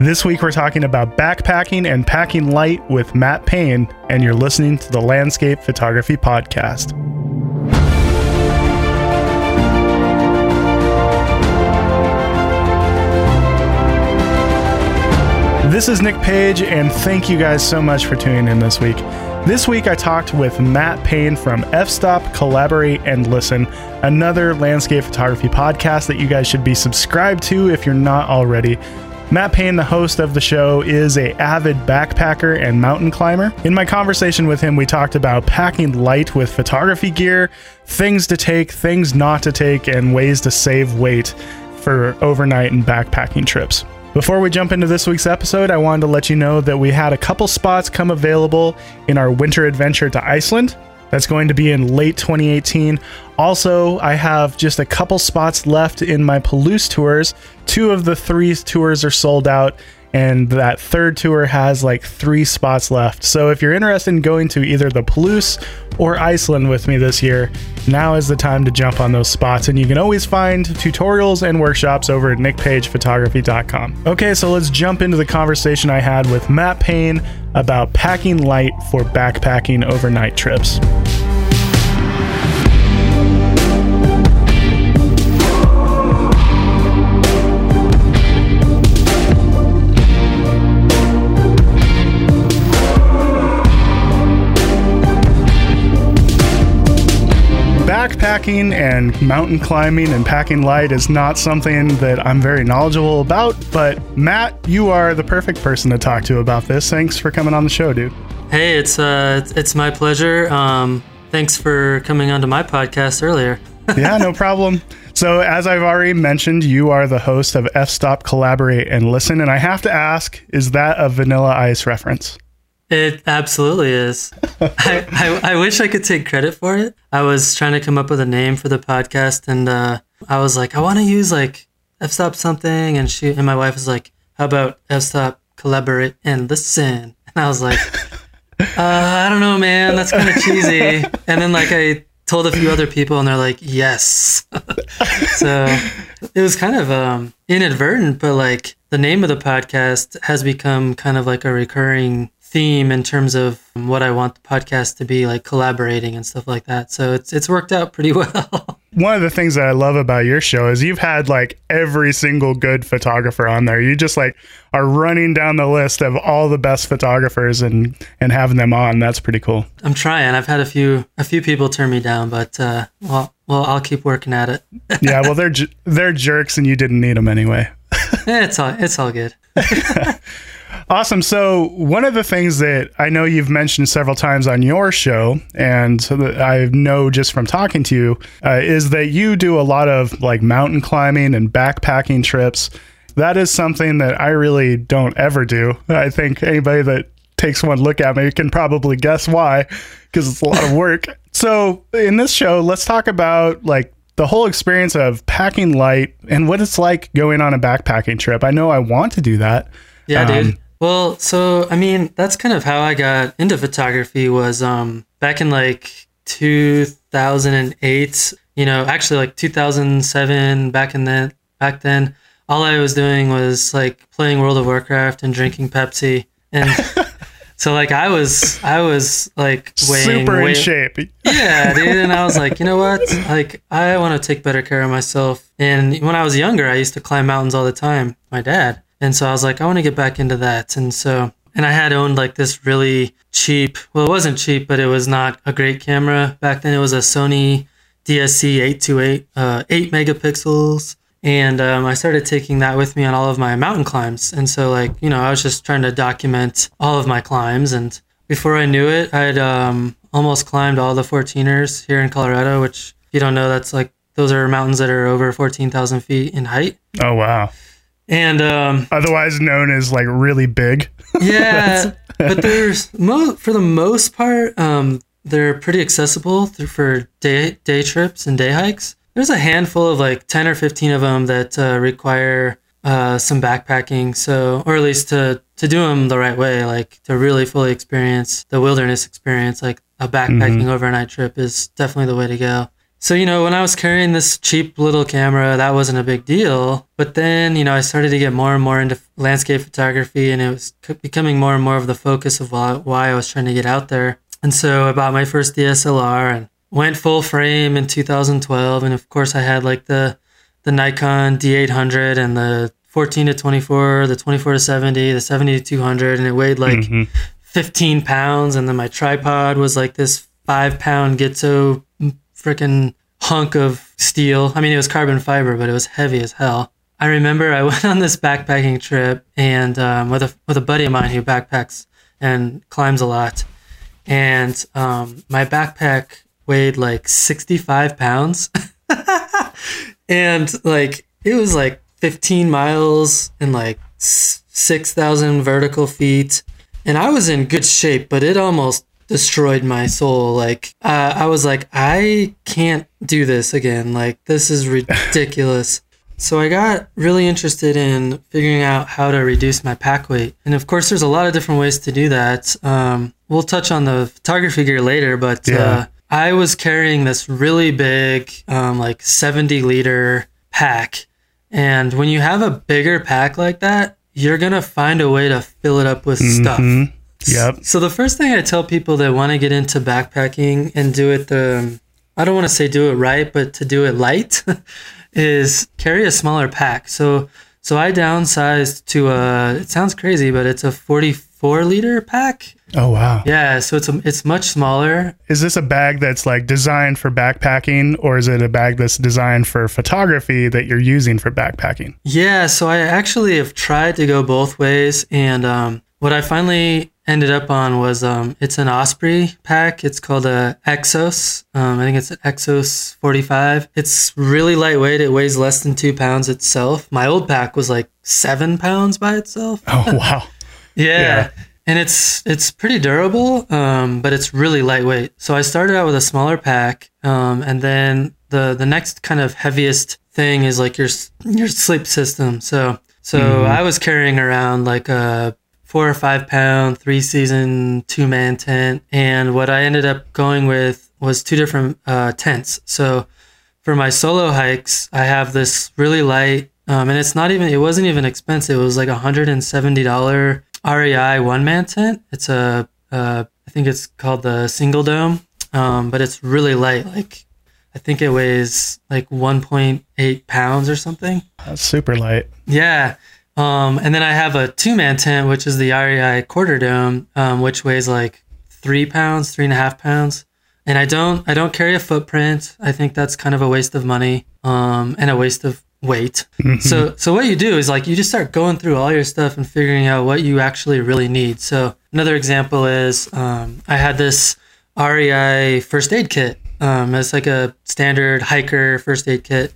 This week we're talking about backpacking and packing light with Matt Payne, and you're listening to the Landscape Photography Podcast. This is Nick Page, and thank you guys so much for tuning in this week. This week, I talked with Matt Payne from F Stop, Collaborate, and Listen, another landscape photography podcast that you guys should be subscribed to if you're not already. Matt Payne, the host of the show, is a avid backpacker and mountain climber. In my conversation with him, we talked about packing light with photography gear, things to take, things not to take, and ways to save weight for overnight and backpacking trips. Before we jump into this week's episode, I wanted to let you know that we had a couple spots come available in our winter adventure to Iceland. That's going to be in late 2018. Also, I have just a couple spots left in my Palouse tours. Two of the three tours are sold out, and that third tour has like three spots left. So if you're interested in going to either the Palouse or Iceland with me this year, now is the time to jump on those spots. And you can always find tutorials and workshops over at nickpagephotography.com. Okay, so let's jump into the conversation I had with Matt Payne about packing light for backpacking overnight trips. And mountain climbing and packing light is not something that I'm very knowledgeable about, but Matt, you are the perfect person to talk to about this. Thanks for coming on the show, dude. Hey, it's uh it's my pleasure. Um thanks for coming onto my podcast earlier. yeah, no problem. So, as I've already mentioned, you are the host of F Stop Collaborate and Listen, and I have to ask, is that a Vanilla Ice reference? It absolutely is. I, I, I, wish I could take credit for it. I was trying to come up with a name for the podcast, and uh, I was like, I want to use like f stop something, and she and my wife was like, How about f stop collaborate and listen? And I was like, uh, I don't know, man. That's kind of cheesy. And then like I told a few other people, and they're like, Yes. so it was kind of um, inadvertent, but like the name of the podcast has become kind of like a recurring theme in terms of what I want the podcast to be like collaborating and stuff like that. So it's it's worked out pretty well. One of the things that I love about your show is you've had like every single good photographer on there. You just like are running down the list of all the best photographers and and having them on. That's pretty cool. I'm trying. I've had a few a few people turn me down, but uh, well, well, I'll keep working at it. yeah, well, they're they're jerks, and you didn't need them anyway. it's all it's all good. Awesome. So, one of the things that I know you've mentioned several times on your show, and I know just from talking to you, uh, is that you do a lot of like mountain climbing and backpacking trips. That is something that I really don't ever do. I think anybody that takes one look at me can probably guess why, because it's a lot of work. so, in this show, let's talk about like the whole experience of packing light and what it's like going on a backpacking trip. I know I want to do that. Yeah, um, dude. Well, so I mean, that's kind of how I got into photography was um back in like 2008, you know, actually like 2007 back in then back then all I was doing was like playing World of Warcraft and drinking Pepsi and so like I was I was like weighing, super in shape. Yeah, dude, and I was like, you know what? Like I want to take better care of myself. And when I was younger, I used to climb mountains all the time. My dad. And so I was like, I want to get back into that. And so, and I had owned like this really cheap, well, it wasn't cheap, but it was not a great camera. Back then it was a Sony DSC 828, uh, 8 megapixels. And um, I started taking that with me on all of my mountain climbs. And so, like, you know, I was just trying to document all of my climbs. And before I knew it, I'd um, almost climbed all the 14ers here in Colorado, which, if you don't know, that's like, those are mountains that are over 14,000 feet in height. Oh, wow and um, otherwise known as like really big. yeah, but there's mo- for the most part, um, they're pretty accessible for day day trips and day hikes. There's a handful of like ten or fifteen of them that uh, require uh, some backpacking, so or at least to to do them the right way, like to really fully experience the wilderness experience, like a backpacking mm-hmm. overnight trip is definitely the way to go. So you know when I was carrying this cheap little camera, that wasn't a big deal. But then you know I started to get more and more into landscape photography, and it was becoming more and more of the focus of why, I was trying to get out there. And so I bought my first DSLR and went full frame in 2012, and of course I had like the the Nikon D800 and the 14 to 24, the 24 to 70, the 70 to 200, and it weighed like Mhm. 15 pounds. And then my tripod was like this five pound Gitzo freaking hunk of steel. I mean, it was carbon fiber, but it was heavy as hell. I remember I went on this backpacking trip and um, with a with a buddy of mine who backpacks and climbs a lot, and um, my backpack weighed like 65 pounds, and like it was like 15 miles and like 6,000 vertical feet, and I was in good shape, but it almost destroyed my soul. Like uh, I was like, I can't do this again. Like this is ridiculous. So I got really interested in figuring out how to reduce my pack weight, and of course, there's a lot of different ways to do that. Um, we'll touch on the photography gear later, but Yeah. uh, I was carrying this really big, um, like 70 liter pack, and when you have a bigger pack like that, you're gonna find a way to fill it up with stuff. Yep. So the first thing I tell people that want to get into backpacking and do it the I don't want to say do it right, but to do it light is carry a smaller pack. So so I downsized to a it sounds crazy, but it's a 44 liter pack. Oh wow. Yeah, so it's a, it's much smaller. Is this a bag that's like designed for backpacking, or is it a bag that's designed for photography that you're using for backpacking? Yeah, so I actually have tried to go both ways, and um, what I finally ended up on was um, it's an Osprey pack. It's called a Exos. Um, I think it's an Exos 45. It's really lightweight. It weighs less than two pounds itself. My old pack was like seven pounds by itself. Oh wow. Yeah. Yeah. And it's it's pretty durable, um, but it's really lightweight. So I started out with a smaller pack, um, and then the the next kind of heaviest thing is like your your sleep system. So so I was carrying around like a four or five pound three season two man tent, and what I ended up going with was two different uh, tents. So for my solo hikes, I have this really light, um, and it's not even, it wasn't even expensive. It was like a $170 REI one man tent. It's a, uh, I think it's called the single dome, um, but it's really light. Like, I think it weighs like 1.8 pounds or something. That's super light. Yeah. Um, and then I have a two man tent, which is the REI quarter dome, um, which weighs like three pounds, three and a half pounds. And I don't, I don't carry a footprint. I think that's kind of a waste of money, um, and a waste of weight. So, so what you do is like you just start going through all your stuff and figuring out what you actually really need. So another example is um, I had this REI first aid kit. Um, it's like a standard hiker first aid kit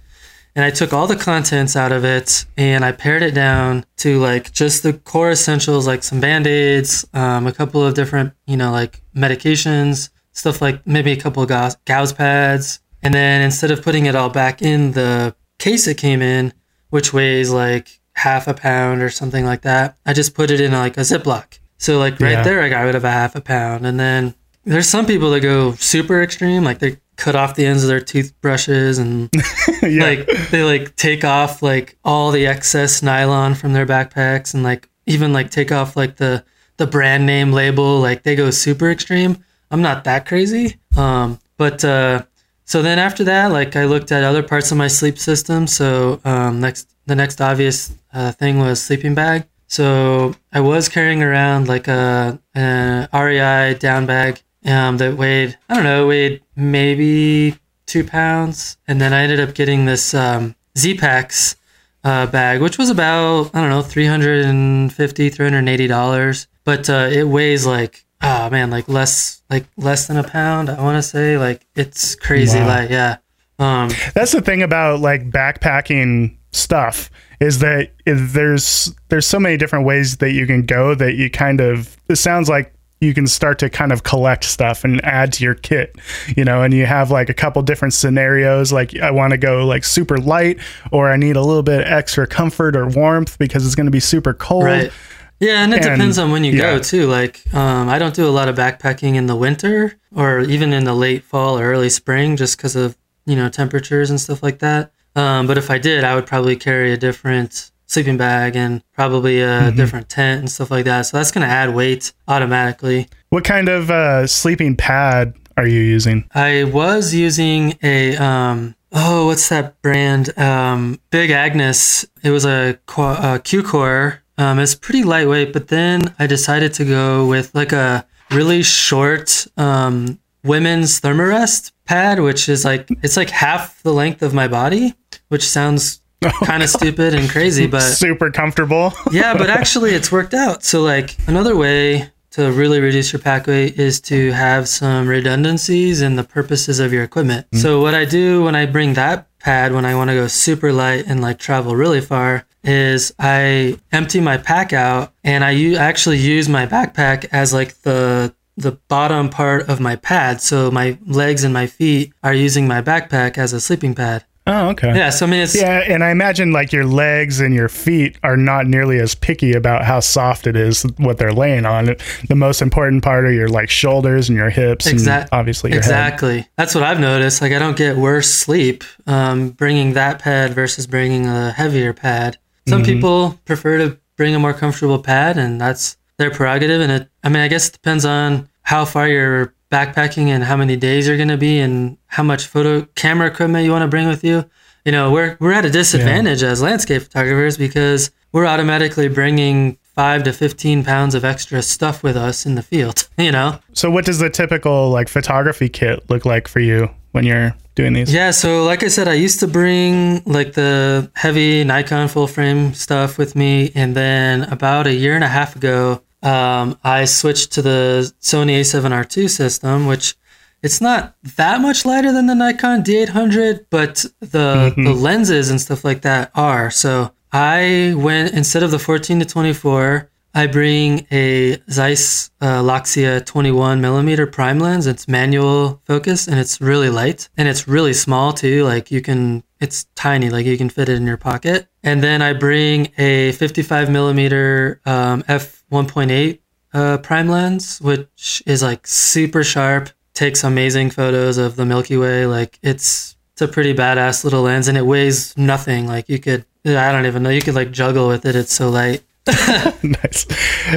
and I took all the contents out of it and I pared it down to like just the core essentials, like some band aids, um, a couple of different, you know, like medications, stuff like maybe a couple of gauze, gauze pads. And then instead of putting it all back in the case it came in, which weighs like half a pound or something like that, I just put it in like a Ziploc. So like right Yeah. there, I got rid of a half a pound. And then there's some people that go super extreme, like they cut off the ends of their toothbrushes and yeah. like they like take off like all the excess nylon from their backpacks and like even like take off like the the brand name label like they go super extreme. I'm not that crazy. Um but uh so then after that like i looked at other parts of my sleep system. So um next the next obvious uh, thing was sleeping bag. So i was carrying around like a, a rei down bag um, that weighed i don't know weighed maybe two pounds. And then I ended up getting this um, Z-Packs uh, bag, which was about, I don't know, $350, $380. But uh, it weighs like, oh man, like less, like less than a pound. I want to say like it's crazy Wow. light. Yeah. Um, That's the thing about like backpacking stuff is that if there's there's so many different ways that you can go that you kind of it sounds like you can start to kind of collect stuff and add to your kit you know and you have like a couple different scenarios like i want to go like super light or i need a little bit extra comfort or warmth because it's going to be super cold Right. Yeah, and it And- depends on when you yeah. go too. Like, um, I don't do a lot of backpacking in the winter or even in the late fall or early spring, just because of you know temperatures and stuff like that. Um, but if I did, I would probably carry a different sleeping bag and probably a mm-hmm. different tent and stuff like that. So that's going to add weight automatically. What kind of uh, sleeping pad are you using? I was using a um, oh, what's that brand? Um, Big Agnes. It was a, a Q core. Um, it's pretty lightweight, but then I decided to go with like a really short um, women's thermarest pad, which is like it's like half the length of my body, which sounds kind of stupid and crazy, but super comfortable. yeah, but actually it's worked out. So like another way to really reduce your pack weight is to have some redundancies in the purposes of your equipment. Mm-hmm. So what I do when I bring that pad when I want to go super light and like travel really far is I empty my pack out and I u- actually use my backpack as like the the bottom part of my pad. So my legs and my feet are using my backpack as a sleeping pad. Oh, okay. Yeah, so I mean, it's yeah, and I imagine like your legs and your feet are not nearly as picky about how soft it is what they're laying on. The most important part are your like shoulders and your hips, exactly. obviously exactly. Head. That's what I've noticed. Like I don't get worse sleep um, bringing that pad versus bringing a heavier pad. Some mm-hmm. people prefer to bring a more comfortable pad, and that's their prerogative. And it, I mean, I guess it depends on how far you're backpacking and how many days you're going to be and how much photo camera equipment you want to bring with you. You know, we're we're at a disadvantage yeah. as landscape photographers because we're automatically bringing five to 15 pounds of extra stuff with us in the field, you know? So, what does the typical like photography kit look like for you when you're doing these? Yeah. So, like I said, I used to bring like the heavy Nikon full frame stuff with me. And then about a year and a half ago, um, I switched to the Sony A7R2 system, which it's not that much lighter than the Nikon D800, but the mm-hmm. the lenses and stuff like that are. So I went instead of the 14 to 24, I bring a Zeiss uh, Loxia 21 millimeter prime lens. It's manual focus and it's really light and it's really small too. Like you can, it's tiny, like you can fit it in your pocket. And then I bring a 55 millimeter um, f 1.8 uh, prime lens, which is like super sharp, takes amazing photos of the Milky Way. Like it's it's a pretty badass little lens, and it weighs nothing. Like you could, I don't even know, you could like juggle with it. It's so light. nice.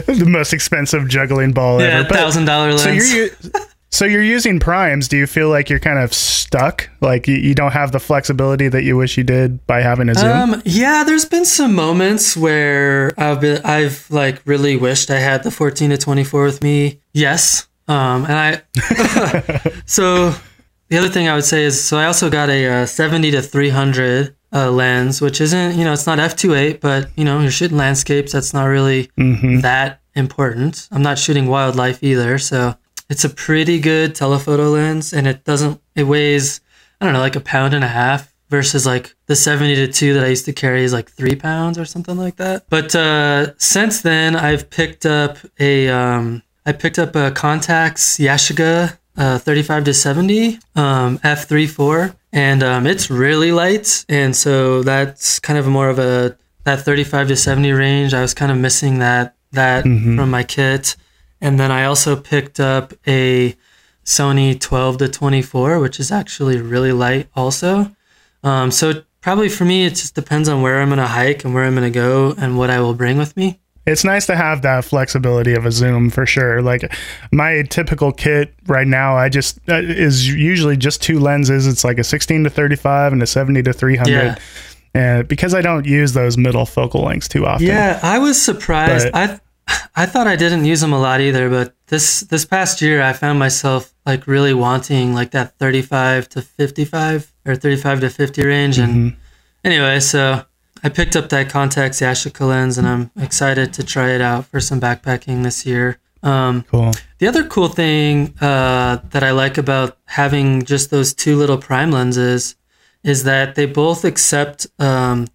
The most expensive juggling ball yeah, ever. thousand dollar lens. So you're so you're using primes. Do you feel like you're kind of stuck? Like you, you don't have the flexibility that you wish you did by having a zoom? Um, yeah, there's been some moments where I've been I've like really wished I had the 14 to 24 with me. Yes. Um, and I so the other thing I would say is so I also got a uh, 70 to 300 uh, lens, which isn't, you know, it's not f2.8, but, you know, you're shooting landscapes. That's not really mm-hmm. that important. I'm not shooting wildlife either. So it's a pretty good telephoto lens and it doesn't, it weighs, I don't know, like a pound and a half versus like the 70 to 2 that I used to carry is like three pounds or something like that. But uh, since then, I've picked up a, um, I picked up a Contax Yashica uh, 35 to 70 um, f3.4 and um, it's really light and so that's kind of more of a that 35 to 70 range i was kind of missing that that mm-hmm. from my kit and then i also picked up a sony 12 to 24 which is actually really light also um, so probably for me it just depends on where i'm going to hike and where i'm going to go and what i will bring with me it's nice to have that flexibility of a zoom for sure. Like my typical kit right now, I just uh, is usually just two lenses. It's like a 16 to 35 and a 70 to 300. Yeah. And because I don't use those middle focal lengths too often. Yeah, I was surprised. But, I I thought I didn't use them a lot either, but this this past year I found myself like really wanting like that 35 to 55 or 35 to 50 range and mm-hmm. anyway, so I picked up that Contax Yashica lens and I'm excited to try it out for some backpacking this year. Um, cool. The other cool thing uh, that I like about having just those two little prime lenses is that they both accept um,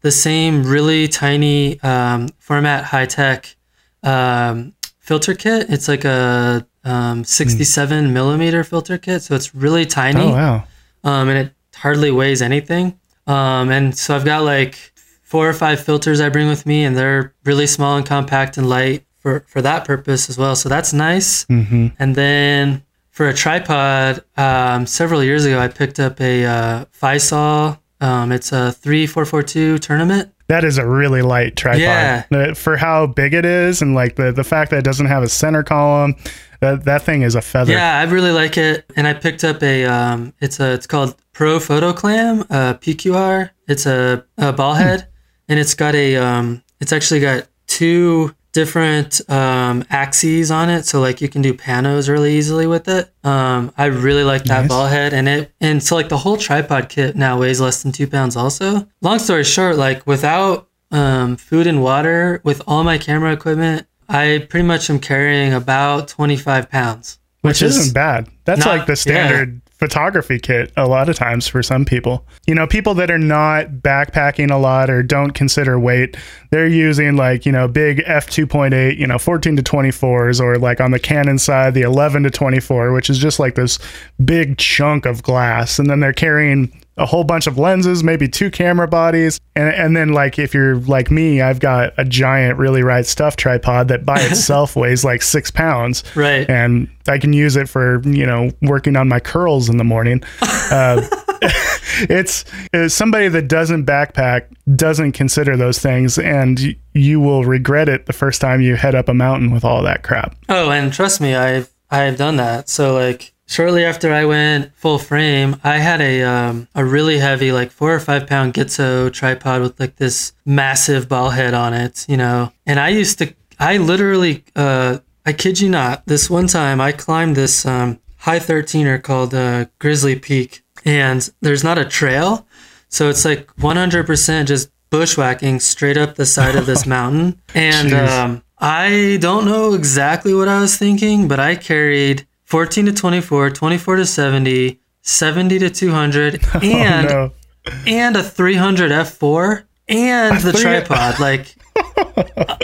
the same really tiny um, Formatt-Hitech um, filter kit. It's like a um, 67 mm. millimeter filter kit, so it's really tiny. Oh wow! Um, and it hardly weighs anything. Um, and so I've got like four or five filters I bring with me, and they're really small and compact and light for, for that purpose as well. So that's nice. Mm-hmm. And then for a tripod, um, several years ago, I picked up a uh, Feisol. Um, it's a three four four two tournament. That is a really light tripod Yeah. Uh, for how big it is, and like the the fact that it doesn't have a center column. That that thing is a feather. Yeah, I really like it, and I picked up a. Um, it's a. It's called Pro Photo Clam uh, PQR. It's a, a ball head, and it's got a. Um, it's actually got two different um, axes on it, so like you can do panos really easily with it. Um, I really like that Nice. ball head, and it and so like the whole tripod kit now weighs less than two pounds. Also, long story short, like without um, food and water, with all my camera equipment, I pretty much am carrying about twenty five pounds, which, isn't bad. That's not- like the standard photography kit a lot of times for some people. You know, people that are not backpacking a lot or don't consider weight, they're using like, you know, big f2.8, you know, 14 to 24s or like on the Canon side, the 11 to 24, which is just like this big chunk of glass. And then they're carrying a whole bunch of lenses, maybe two camera bodies. And, and then, like, if you're like me, I've got a giant, really right stuff tripod that by itself weighs like six pounds right? and I can use it for you know working on my curls in the morning. Uh, it's, it's somebody that doesn't backpack doesn't consider those things, and y- you will regret it the first time you head up a mountain with all that crap. Oh, and trust me, I've I've done that. So like shortly after I went full frame, I had a um a really heavy like four or five pound Gitzo tripod with like this massive ball head on it, you know. And I used to I literally uh I kid you not, this one time I climbed this um high 13er called uh, Grizzly Peak and there's not a trail. So it's like 100% just bushwhacking straight up the side of this mountain. And um, I don't know exactly what I was thinking, but I carried 14 to 24, 24 to 70, 70 to 200, and oh, no. and a 300 f4 and the three- tripod like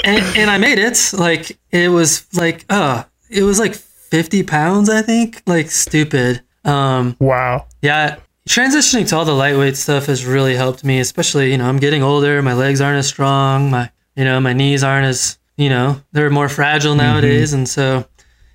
and, and i made it like it was like uh it was like 50 pounds i think like stupid um Wow. yeah transitioning to all the lightweight stuff has really helped me especially you know i'm getting older. My legs aren't as strong. My you know my knees aren't as you know they're more fragile nowadays. And so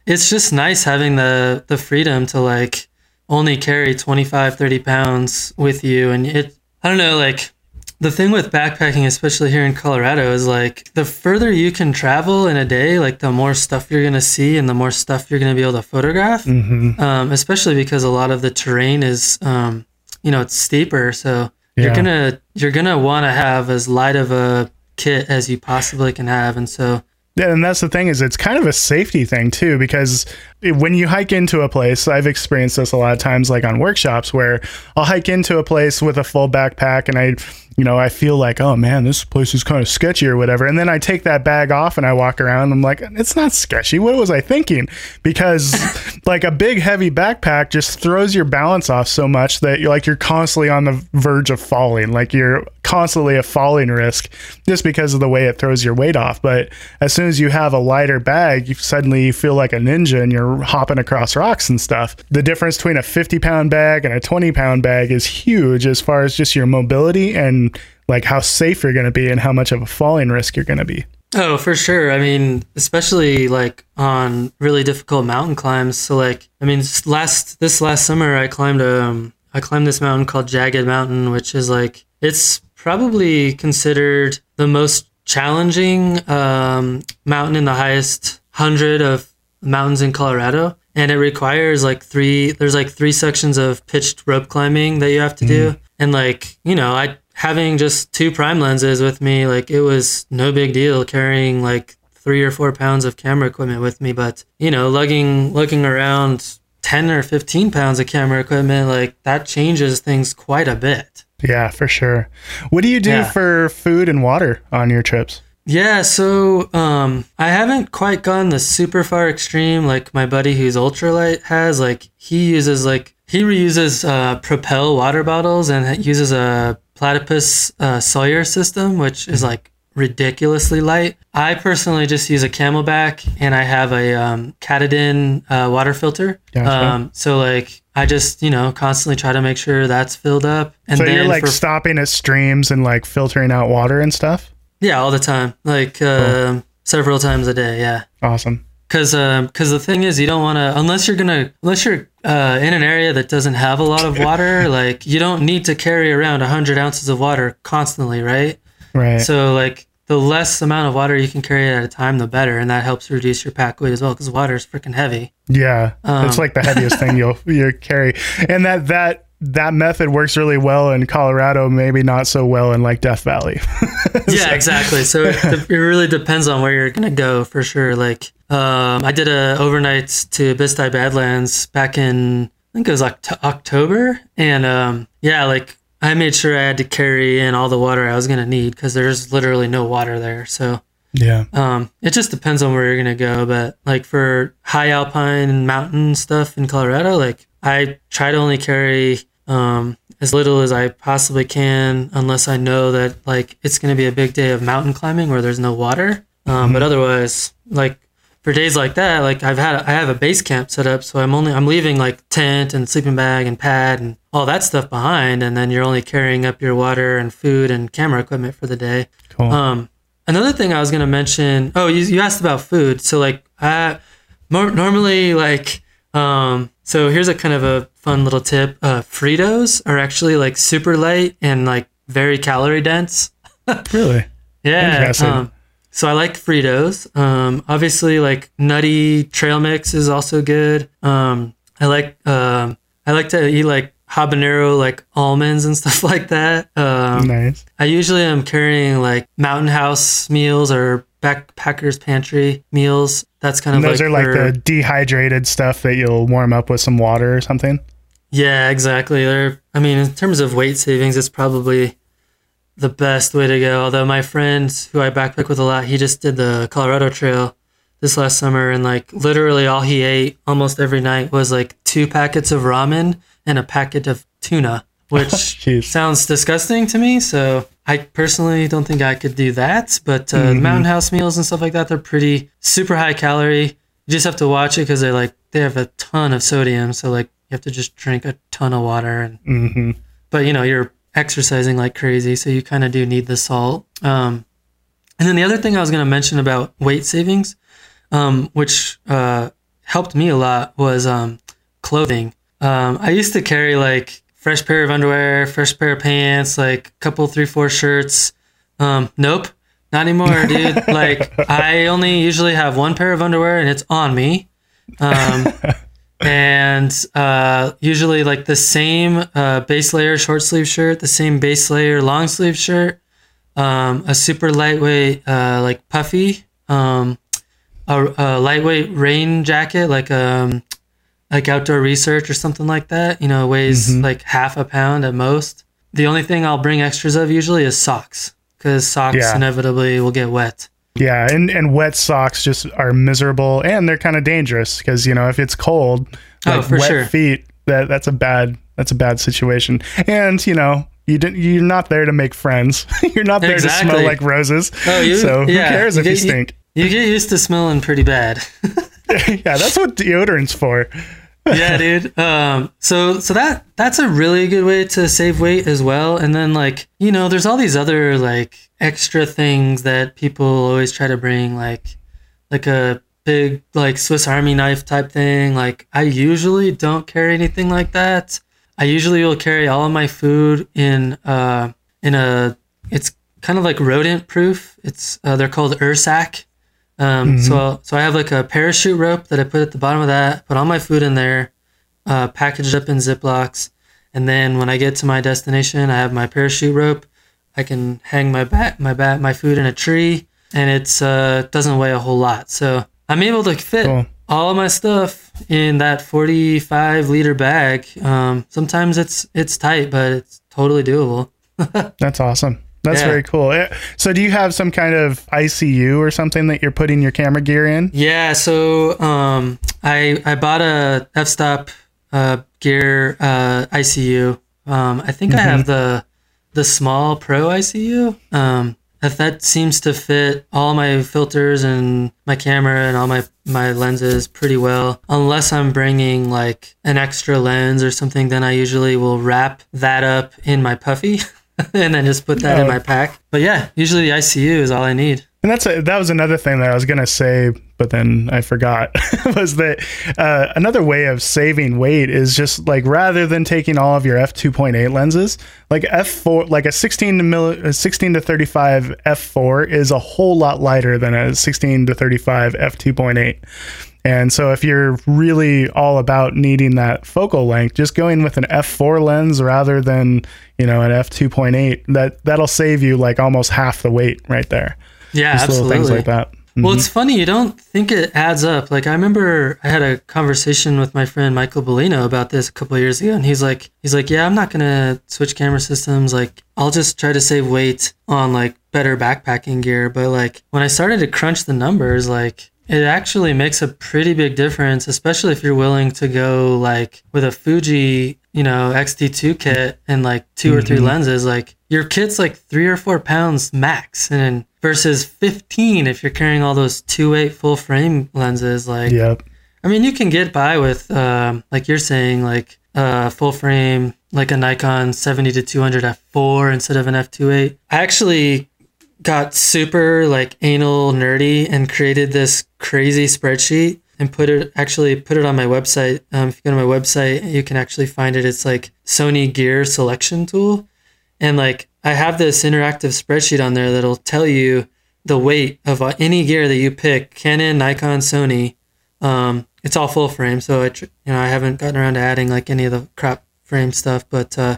it's just nice having the the freedom to like only carry 25 30 pounds with you. And it i don't know like the thing with backpacking especially here in colorado is like the further you can travel in a day like the more stuff you're going to see and the more stuff you're going to be able to photograph hmm um, especially because a lot of the terrain is um, you know it's steeper. So Yeah. you're gonna you're gonna want to have as light of a kit as you possibly can have. And so Yeah, and that's the thing is it's kind of a safety thing too because when you hike into a place, I've experienced this a lot of times like on workshops where I'll hike into a place with a full backpack and I you know, I feel like, oh man, this place is kind of sketchy or whatever. And then I take that bag off and I walk around. And I'm like, it's not sketchy. What was I thinking? Because like a big heavy backpack just throws your balance off so much that you're like you're constantly on the verge of falling. Like you're constantly a falling risk just because of the way it throws your weight off. But as soon as you have a lighter bag, you suddenly you feel like a ninja and you're hopping across rocks and stuff. The difference between a 50 pound bag and a 20 pound bag is huge as far as just your mobility and like how safe you're going to be and how much of a falling risk you're going to be. oh for sure i mean especially like on really difficult mountain climbs so like i mean last this last summer i climbed um i climbed this mountain called jagged mountain which is like it's probably considered the most challenging um, mountain in the highest hundred of mountains in Colorado, and it requires like three. There's like three sections of pitched rope climbing that you have to do, mm. and like you know, I having just two prime lenses with me, like it was no big deal carrying like three or four pounds of camera equipment with me, but you know, lugging lugging around. 10 or 15 pounds of camera equipment like that changes things quite a bit Yeah, for sure. What do you do Yeah. for food and water on your trips? Yeah, so um I haven't quite gone the super far extreme like my buddy who's ultralight has. Like he uses like he reuses uh propel water bottles and uses a platypus uh, Sawyer system, which is like ridiculously light. I personally just use a CamelBak and I have a um, Katadyn uh, water filter. Gotcha. Um, so like I just you know constantly try to make sure that's filled up. And so then you're like for stopping at streams and like filtering out water and stuff? Yeah, all the time, like uh, several times a day. Yeah. Awesome. because because the thing is, you don't want to unless you're gonna unless you're uh, in an area that doesn't have a lot of water. like you don't need to carry around hundred ounces of water constantly, right? Right. So like the less amount of water you can carry at a time, the better, and that helps reduce your pack weight as well because water is freaking heavy. yeah, Um, it's like the heaviest thing you'll you carry, and that that that method works really well in Colorado. Maybe not so well in like Death Valley. yeah, exactly. So it, it really depends on where you're gonna go for sure. Like, um, I did a overnight to Bisti Badlands back in I think it was Oct- October, and um, yeah, like I made sure I had to carry in all the water I was gonna need because there's literally no water there. So yeah. um, it just depends on where you're gonna go. But like for high alpine and mountain stuff in Colorado, like I try to only carry um, as little as I possibly can, unless I know that like it's gonna be a big day of mountain climbing where there's no water. Um, But otherwise, like for days like that, like I've had I have a base camp set up, so I'm only I'm leaving like tent and sleeping bag and pad and all that stuff behind, and then you're only carrying up your water and food and camera equipment for the day. Cool. Um, another thing I was gonna mention. Oh, you, you asked about food. So like, I more, normally like, um, so here's a kind of a fun little tip. Uh, Fritos are actually like super light and like very calorie dense. really. Yeah. Um, so I like Fritos. Um, obviously, like nutty trail mix is also good. Um, I like um, I like to eat like habanero like almonds and stuff like that. Um, nice. I usually am carrying like Mountain House meals or backpackers pantry meals. That's kind And of those like are like the dehydrated stuff that you'll warm up with some water or something. Yeah, exactly. They're, I mean, in terms of weight savings, it's probably the best way to go. Although my friend who I backpack with a lot, he just did the Colorado Trail this last summer, and like literally all he ate almost every night was like two packets of ramen and a packet of tuna, which sounds disgusting to me. So I personally don't think I could do that. But uh, the Mountain House meals and stuff like that, they're pretty super high calorie. You just have to watch it because they like they have a ton of sodium. So like you have to just drink a ton of water and hmm but you know you're exercising like crazy so you kind of do need the salt. Um, and then the other thing i was going to mention about weight savings um, which uh, helped me a lot was um, clothing. Um, i used to carry like fresh pair of underwear fresh pair of pants like couple three four shirts. Um, nope. Not anymore dude. Like i only usually have one pair of underwear and it's on me. Um, and uh, usually like the same uh, base layer short sleeve shirt, the same base layer long sleeve shirt, um, a super lightweight uh, like puffy, um, a, a lightweight rain jacket like um like outdoor research or something like that. You know, weighs like half a pound at most. The only thing I'll bring extras of usually is socks because socks Yeah. inevitably will get wet. Yeah, and and wet socks just are miserable, and they're kind of dangerous because you know if it's cold, Oh, like for wet sure. feet, that that's a bad that's a bad situation. And you know you didn't you're not there to make friends. you're not there to smell like roses. Oh, you- so who yeah, cares if you you- stink? You get used to smelling pretty bad. yeah, that's what deodorant's for. Yeah, dude. Um, so so that that's a really good way to save weight as well. And then like you know, there's all these other like extra things that people always try to bring, like like a big like Swiss Army knife type thing. Like I usually don't carry anything like that. I usually will carry all of my food in uh in a it's kind of like rodent proof. It's uh, they're called Ursack. Um, So so I have like a parachute rope that I put at the bottom of that. Put all my food in there, uh, packaged up in Ziplocs, and then when I get to my destination, I have my parachute rope. I can hang my bat my bat my food in a tree, and it's uh, doesn't weigh a whole lot. So I'm able to fit Cool. all of my stuff in that 45 liter bag. Um, sometimes it's it's tight, but it's totally doable. That's awesome. That's Yeah. very cool. Eh, So, do you have some kind of ICU or something that you're putting your camera gear in? Yeah, so um, I I bought a f stop uh, gear uh, ICU. Um, I think I have the the small Pro ICU. Um, if that seems to fit all my filters and my camera and all my my lenses pretty well. Unless I'm bringing like an extra lens or something, then I usually will wrap that up in my puffy and then just put that in Oh. my pack. But yeah, usually the ICU is all I need. And that's a, that was another thing that I was gonna say, but then I forgot. was that uh, another way of saving weight is just like rather than taking all of your f two point eight lenses, like f four, like a sixteen to mil, sixteen to thirty five f four is a whole lot lighter than a sixteen to thirty five f two point eight. And so if you're really all about needing that focal length, just going with an f4 lens rather than, you know, an f2.8, that that'll save you like almost half the weight right there. Yeah, Just absolutely. little things like that. Mm-hmm. Well, it's funny. You don't think it adds up. Like I remember I had a conversation with my friend Michael Bellino about this a couple of years ago, and he's like, he's like, yeah, I'm not gonna switch camera systems. Like I'll just try to save weight on like better backpacking gear. But like when I started to crunch the numbers, like it actually makes a pretty big difference, especially if you're willing to go like with a Fuji, you know, XT2 kit and like 2 or three lenses. Like your kit's like three or four pounds max, and versus 15 if you're carrying all those two 2.8 full frame lenses. Like, Yep. I mean, you can get by with, um, like you're saying, like uh, full frame, like a Nikon 70 to 200 f4 instead of an f2.8. I actually got super like anal nerdy and created this crazy spreadsheet and put it actually put it on my website. Um, if you go to my website, you can actually find it. It's like Sony Gear Selection Tool, and like I have this interactive spreadsheet on there that'll tell you the weight of any gear that you pick: Canon, Nikon, Sony. Um, it's all full frame, so I you know I haven't gotten around to adding like any of the crop frame stuff, but uh,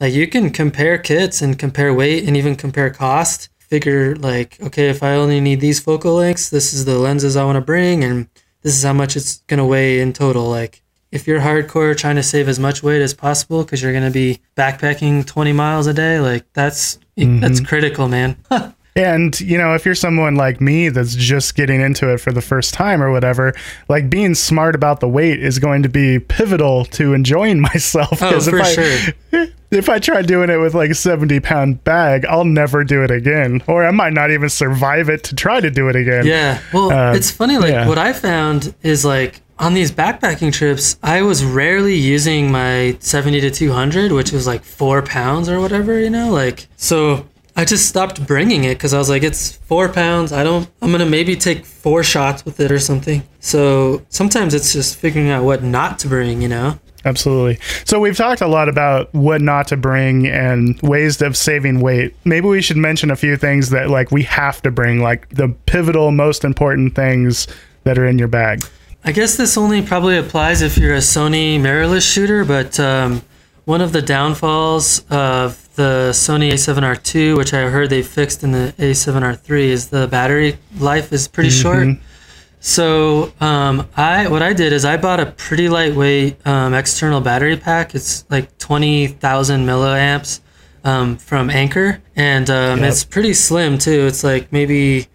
like you can compare kits and compare weight and even compare cost. Figure like okay, if I only need these focal lengths, this is the lenses I want to bring, and this is how much it's gonna weigh in total. Like if you're hardcore trying to save as much weight as possible because you're gonna be backpacking 20 miles a day, like that's mm-hmm. that's critical, man. And you know, if you're someone like me that's just getting into it for the first time or whatever, like being smart about the weight is going to be pivotal to enjoying myself. Oh, for if I, sure. If I try doing it with like a 70 pound bag, I'll never do it again, or I might not even survive it to try to do it again. Yeah. Well, Uh, it's funny. Like yeah. what I found is like on these backpacking trips, I was rarely using my 70 to 200, which was like four pounds or whatever, you know, like, so I just stopped bringing it because I was like, it's four pounds. I don't, I'm going to maybe take four shots with it or something. So sometimes it's just figuring out what not to bring, you know? Absolutely. So we've talked a lot about what not to bring and ways of saving weight. Maybe we should mention a few things that like we have to bring, like the pivotal, most important things that are in your bag. I guess this only probably applies if you're a Sony mirrorless shooter, but um, one of the downfalls of the Sony A7R2, which I heard they fixed in the A7R3, is the battery life is pretty short. So um, I what I did is I bought a pretty lightweight um, external battery pack. It's like twenty thousand milliamps um, from Anker, and um, Yep. it's pretty slim too. It's like maybe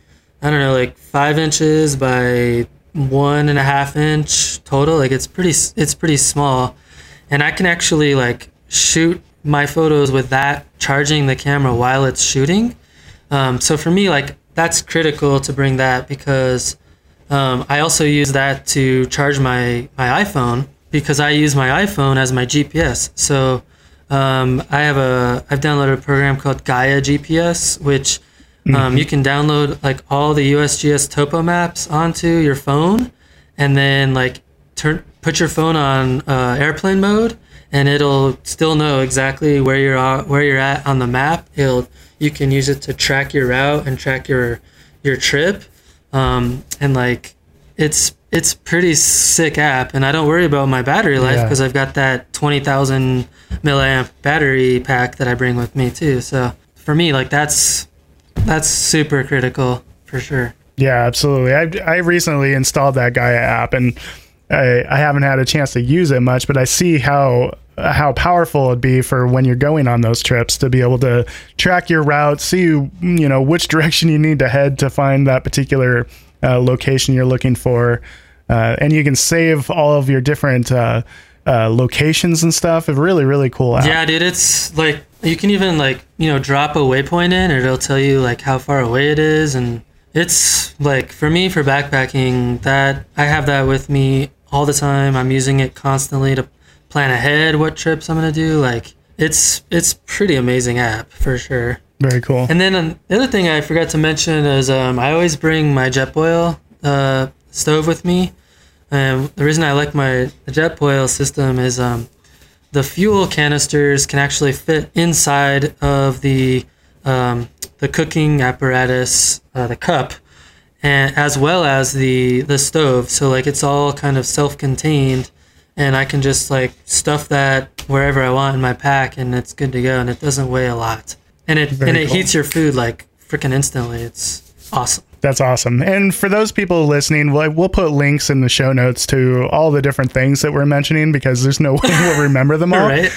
I don't know, like five inches by one and a half inch total. Like it's pretty, it's pretty small, and I can actually like shoot my photos with that charging the camera while it's shooting. Um, so for me, like that's critical to bring that because um, I also use that to charge my my iPhone because I use my iPhone as my GPS. So um, I have a I've downloaded a program called Gaia GPS, which um, you can download like all the USGS topo maps onto your phone, and then like turn put your phone on uh, airplane mode, and it'll still know exactly where you're at, where you're at on the map. It'll you can use it to track your route and track your your trip, um, and like it's it's pretty sick app, and I don't worry about my battery life Yeah. because I've got that twenty thousand milliamp battery pack that I bring with me too. So for me, like that's that's super critical for sure. Yeah, absolutely. I I recently installed that Gaia app and I, I haven't had a chance to use it much, but I see how how powerful it'd be for when you're going on those trips to be able to track your route, see you know which direction you need to head to find that particular uh, location you're looking for, uh, and you can save all of your different uh, uh, locations and stuff. A really really cool app. Yeah, dude, it's like you can even like you know drop a waypoint in, and it'll tell you like how far away it is, and it's like for me for backpacking that I have that with me all the time. I'm using it constantly to plan ahead what trips I'm gonna do. Like it's it's pretty amazing app for sure. Very cool. And then um, the other thing I forgot to mention is um, I always bring my Jetboil uh, stove with me. And the reason I like my the Jetboil system is um, the fuel canisters can actually fit inside of the um, the cooking apparatus, uh, the cup, and as well as the the stove. So like it's all kind of self-contained, and I can just like stuff that wherever I want in my pack, and it's good to go, and it doesn't weigh a lot, and it Very and it cool. heats your food like freaking instantly. It's awesome. That's awesome. And for those people listening, we'll, we'll put links in the show notes to all the different things that we're mentioning because there's no way we'll remember them all. Right?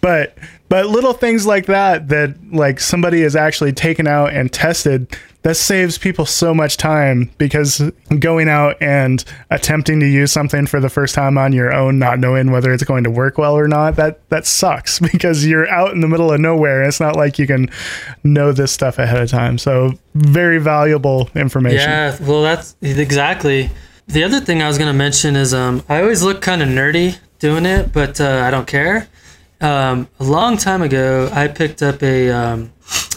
But but little things like that that like somebody has actually taken out and tested that saves people so much time because going out and attempting to use something for the first time on your own not knowing whether it's going to work well or not that that sucks because you're out in the middle of nowhere and it's not like you can know this stuff ahead of time so very valuable information Yeah, well, that's exactly. The other thing I was gonna mention is um, I always look kind of nerdy doing it, but uh, I don't care. Um, a long time ago, I picked up a um,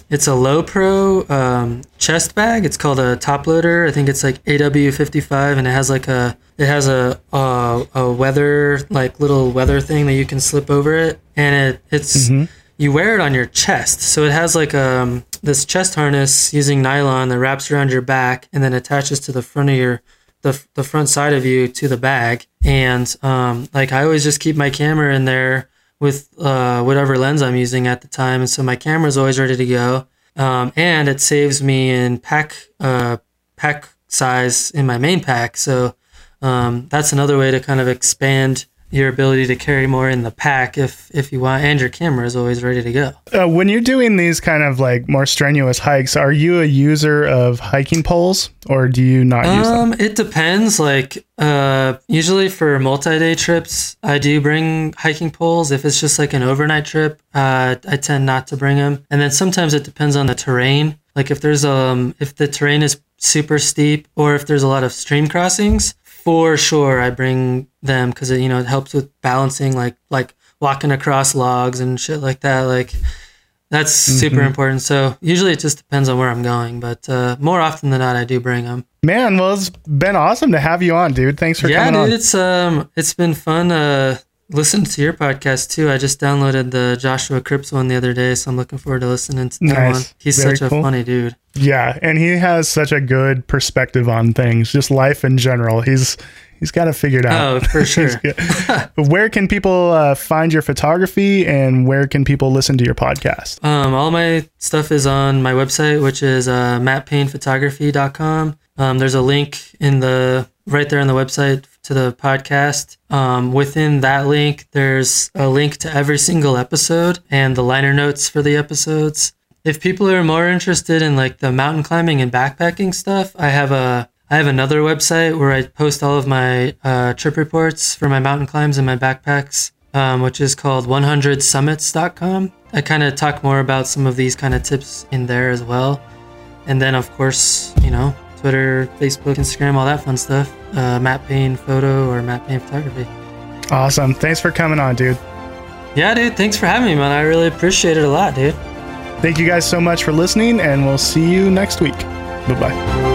it's a Lowepro um, chest bag. It's called a top loader. I think it's like AW55, and it has like a it has a a, a weather like little weather thing that you can slip over it, and it it's you wear it on your chest. So it has like um this chest harness using nylon that wraps around your back and then attaches to the front of your the, the front side of you to the bag. And um like I always just keep my camera in there with uh whatever lens I'm using at the time. And so my camera's always ready to go. Um and it saves me in pack uh pack size in my main pack. So um, that's another way to kind of expand your ability to carry more in the pack if if you want and your camera is always ready to go. Uh, when you're doing these kind of like more strenuous hikes are you a user of hiking poles or do you not use them? Um it depends like uh usually for multi-day trips i do bring hiking poles. If it's just like an overnight trip uh i tend not to bring them and then sometimes it depends on the terrain. Like if there's um if the terrain is super steep or if there's a lot of stream crossings for sure i bring them because it you know it helps with balancing like like walking across logs and shit like that like that's super important. So usually it just depends on where i'm going but uh, more often than not i do bring them man well it's been awesome to have you on dude. Thanks for coming. yeah coming dude on it's um it's been fun uh listen to your podcast too. I just downloaded the joshua cripps one the other day so i'm looking forward to listening to that Nice. one he's Very such cool. a funny dude. Yeah and he has such a good perspective on things just life in general. He's he's got it figured out. Oh for sure. where can people uh, find your photography and where can people listen to your podcast? Um, all my stuff is on my website, which is uh, mattpaynephotography.com. Um, there's a link in the right there on the website to the podcast. Um, within that link, there's a link to every single episode and the liner notes for the episodes. If people are more interested in like the mountain climbing and backpacking stuff, I have a I have another website where I post all of my uh, trip reports for my mountain climbs and my backpacks, um, which is called 100summits.com. I kind of talk more about some of these kind of tips in there as well. And then, of course, you know, Twitter, Facebook, Instagram, all that fun stuff. Uh, Matt Payne Photo or Matt Payne Photography. awesome thanks for coming on dude Yeah, dude, thanks for having me, man. I really appreciate it a lot, dude. thank you guys so much for listening and we'll see you next week bye bye